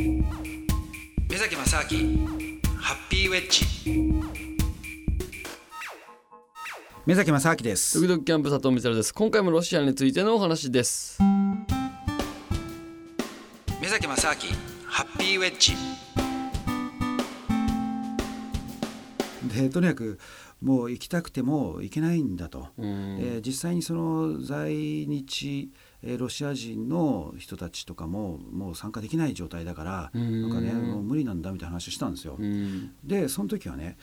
目崎正明ハッピーウェッジ。目崎正明です。ドキドキキャンプ佐藤光です。今回もロシアについてのお話です。目崎正明ハッピーウェッジ。でとにかくもう行きたくても行けないんだと、うん。えー実際にその在日えーロシア人の人たちとかももう参加できない状態だから、うん。なんかねもう無理なんだみたいな話をしたんですよ。うん。でその時はね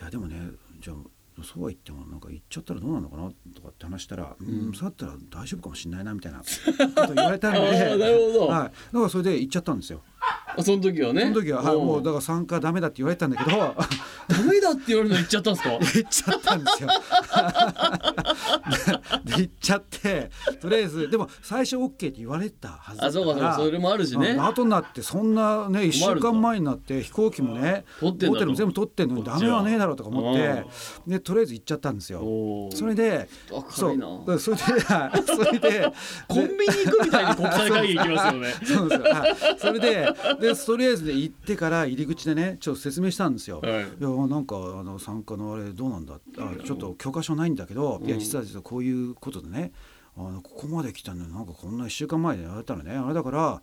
いやでもねじゃあそうは言ってもなんか行っちゃったらどうなのかなとかって話したら、うん、そうだったら大丈夫かもしれないなみたいなこと言われたので なるほど。はい、だからそれで行っちゃったんですよ。あその時はね。その時は、はい、もうだだから参加ダメだって言われたんだけど。ダメだって言われるの言っちゃったんですか？行っちゃったんですよ。でで行っちゃってとりあえずでも最初 OK って言われたはずだあそうかそれもあるしね。うん後になってそんなね1週間前になって飛行機もねホテルも全部取ってんのにダメはねえだろうとか思ってでとりあえず行っちゃったんですよ。それでそう。それではい。それ でコンビニ行くみたいに国際会議行きますよね。そうですよ。はい。それででとりあえずで行ってから入り口でねちょっと説明したんですよ。はい。いやなんかあの参加のあれどうなんだあちょっと教科書ないんだけど、いや実は実はこういうことでねあのここまで来たのになんかこんな1週間前でやられたらね。あれだから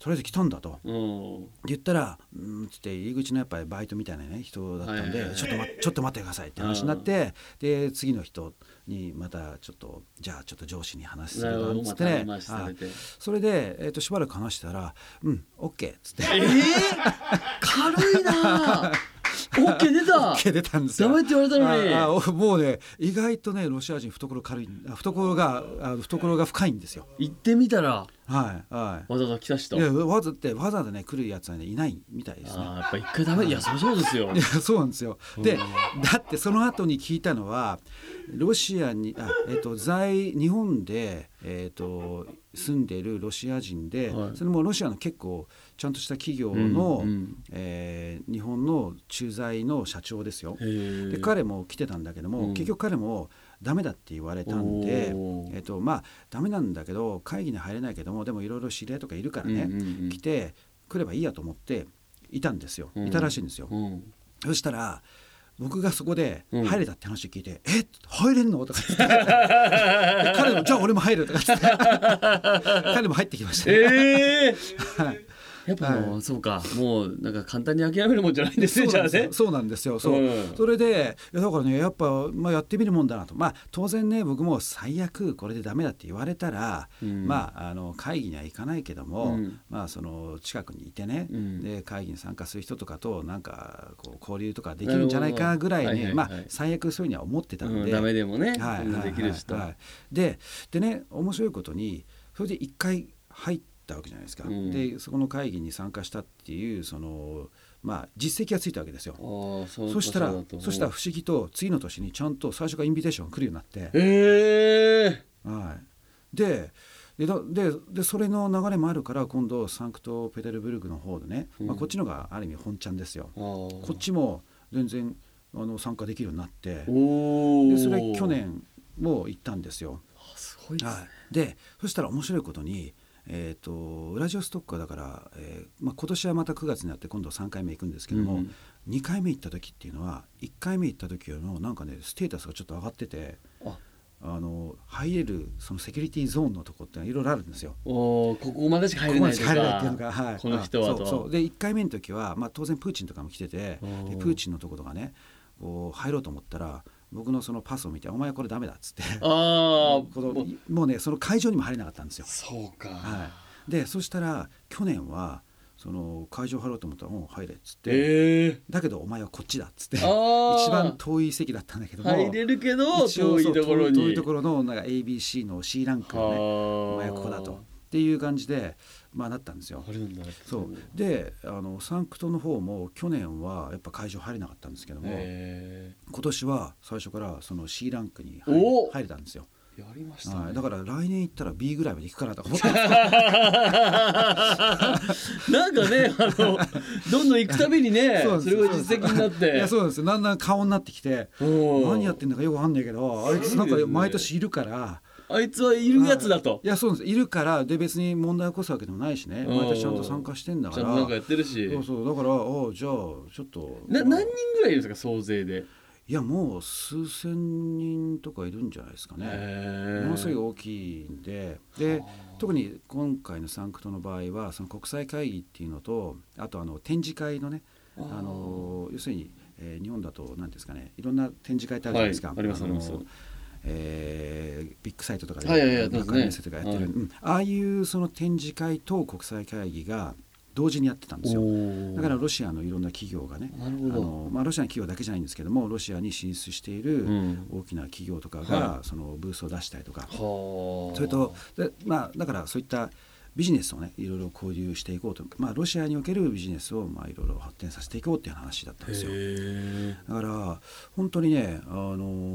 とりあえず来たんだと。うん。言ったら「うん」つって入り口のやっぱりバイトみたいなね人だったんで、ちょっとまちょっと待ってくださいって話になってで次の人にまたちょっとじゃあちょっっと上司に話するなるほど。わっつってね。また話さはいれて。それで、えー、としばらく話したら「うんオッケーっつって。えー、軽いな OK 出た OK 出たんですよ。ダメって言われたのにああおもうね意外とねロシア人懐軽いあ懐があ懐が深いんですよ。行ってみたらはいはい。わざわざ来た人いやわざってわざわざね来るやつはねいないみたいですね。あーやっぱ一回ダメいやそそうですよいやそうなんですよ。でだってその後に聞いたのはロシアにあえっ、と在日本でえっ、と住んでいるロシア人で、はいそれもロシアの結構ちゃんとした企業の、うんうんえー日本の駐在の社長ですよ。で彼も来てたんだけども、うん結局彼もダメだって言われたんでえっとまあダメなんだけど会議に入れないけどもでもいろいろ知り合いとかいるからね、うんうんうん来て来ればいいやと思っていたんですよ、うん。いたらしいんですよ。うん。そしたら僕がそこでうん。入れたって話を聞いて「え入れんの?」とか言って。彼も「じゃあ俺も入る」とか言って。彼も入ってきました、ねええはいやっぱもう、はそうかもうなんか簡単に諦めるもんじゃないんですねじゃあね。そうなんですよ。そう、うん。それでだからねやっぱ、まあ、やってみるもんだなと。まあ当然ね僕も最悪これでダメだって言われたら、うん。まああの会議には行かないけども、うん。まあその近くにいてね、うん。で会議に参加する人とかとなんかこう交流とかできるんじゃないかぐらいね、はいはいはい。まあ最悪そういうふうには思ってたので、うん、ダメでもね、はいはいできる人、はいはい。ででね面白いことにそれで一回入ったわけじゃないですか、うん。でそこの会議に参加したっていうそのまあ実績がついたわけですよ。そしたらそしたら不思議と次の年にちゃんと最初からインビテーションが来るようになって、ええはい、ででだででそれの流れもあるから今度サンクトペテルブルクの方でね、うん。まあ、こっちのがある意味本ちゃんですよ。こっちも全然あの参加できるようになってでそれ去年も行ったんですよ。あすごいですね、はい、でそしたら面白いことに、えー、とウラジオストックはだから、えーまあ、今年はまた9月になって今度3回目行くんですけども、うん2回目行った時っていうのは1回目行った時よりもなんかねステータスがちょっと上がっててあ。あの入れるそのセキュリティゾーンのとこっていろいろあるんですよ。おーここまでしか入れないとか。でしか入れないっていうのが、はい、この人はと。そうそう。で1回目の時は、まあ、当然プーチンとかも来ててでうん。プーチンのとことかねこう入ろうと思ったら僕のそのパスを見て「お前これダメだ」っつって。ああ このもう。ねその会場にも入れなかったんですよ。そうか、はい、でそしたら去年はその会場入ろうと思ったら「うん入れ」っつって、ええだけどお前はこっちだ」っつって。一番遠い席だったんだけども。入れるけど遠いところに。遠いところのなんか ABC の C ランクのねお前はここだとっていう感じでまあなったんですよ。そう。であのサンクトの方も去年はやっぱ会場入れなかったんですけども、え。今年は最初からその C ランクに入れたんですよ。ーやりましたね、はい、だから来年行ったら B ぐらいまで行くかなとか思って なんかねあのどんどん行くたびにねそれが実績になっいてやそうなんですよ。だんだん顔になってきてうん何やってんだかよくわかんないけどあいつなんか毎年いるからあいつはいるやつだと。い。やそうです。いるからで別に問題を起こすわけでもないしね。うん。毎年ちゃんと参加してんだから。ちゃんとなんかやってるし。そうそう。だからあじゃあちょっとな何人ぐらいいるんですか総勢で？いやもう数千人とかいるんじゃないですかね。へものすごい大きいんで。で特に今回のサンクトの場合はその国際会議っていうのとあとあの展示会のねあの要するに、えー日本だと何ですかね。いろんな展示会ってあるじゃないですか、はいありますのありますえービッグサイトとかで、はいはいはいやってますね。バカリメッセとかやってる、ああいうその展示会と国際会議が同時にやってたんですよ。だからロシアのいろんな企業がねあの、まあ、ロシアの企業だけじゃないんですけどもロシアに進出しているうん。大きな企業とかはがそのブースを出したりとか、はあ。それとで、まあ、だからそういったビジネスをねいろいろ交流していこうと、まあ、ロシアにおけるビジネスをまあいろいろ発展させていこうっていう話だったんですよ。へだから本当にね、あのー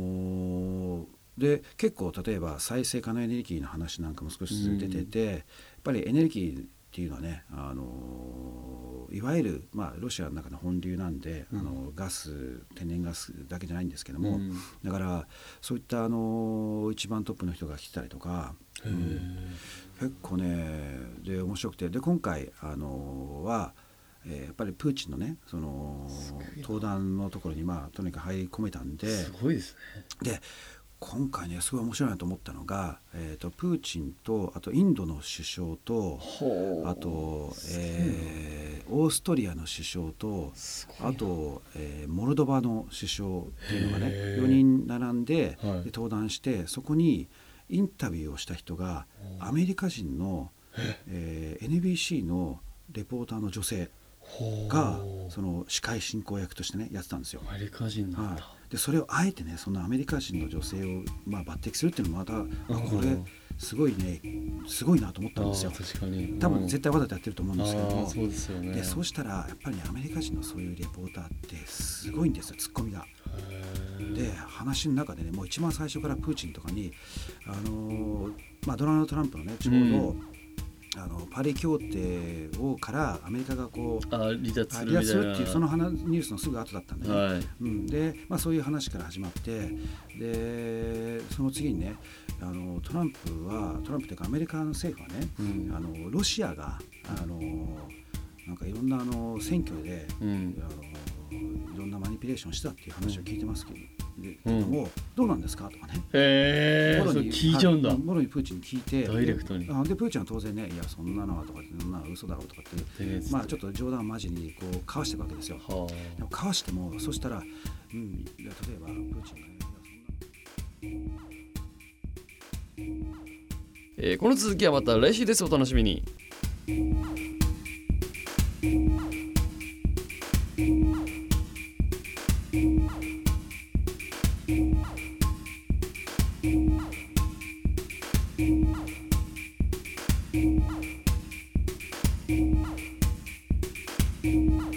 で結構例えば再生可能エネルギーの話なんかも少しずつ出てて、やっぱりエネルギーっていうのはね、あのーいわゆる、まあ、ロシアの中の本流なんで、あのガス天然ガスだけじゃないんですけども、うん。だからそういった、あのー一番トップの人が来てたりとか、うん。結構ねで面白くてで今回、あのーは、えーやっぱりプーチンのねその登壇のところにまあとにかく入り込めたんですごいですね。で今回ねすごい面白いなと思ったのが、えー、とプーチンとあとインドの首相とほあと、えーオーストリアの首相とあと、えーモルドバの首相っていうのがねへー。4人並んで,、はい。で登壇してそこにインタビューをした人がアメリカ人の、え？ー NBC のレポーターの女性がその司会進行役としてねやってたんですよ。アメリカ人なんはだい、でそれをあえてねそのアメリカ人の女性を、まあ、抜擢するっていうのもまた、あこれすごいねすごいなと思ったんですよ。多分うん。絶対わざとやってると思うんですけども、そうですよね。でそうしたらやっぱりねアメリカ人のそういうレポーターってすごいんですよ。ツッコミが。で話の中でねもう一番最初からプーチンとかに、あのーまあ、ドナルド・トランプのねちょうど、うんあのパリ協定をからアメリカがこうあ離脱する離脱するっていうその話ニュースのすぐ後だったんでね、はい。うん、で、まあ、そういう話から始まってでその次にねあのトランプはトランプというかアメリカの政府はね、うん。あのロシアがあのなんかいろんなあの選挙で、うん。あのいろんなマニピュレーションしたっていう話を聞いてますけど,、うん。もどうなんですか？とかね。へえ聞いちゃうんだ。はい。もろにプーチンに聞いてダイレクトに。でプーチンは当然ねいやそんなのはとかそんな嘘だろうとかってでまあちょっと冗談交じりにこう交わしていくわけですよ。はでも交わしてもそしたら、うん、いや例えばプーチンがねえーこの続きはまた来週です。お楽しみに Música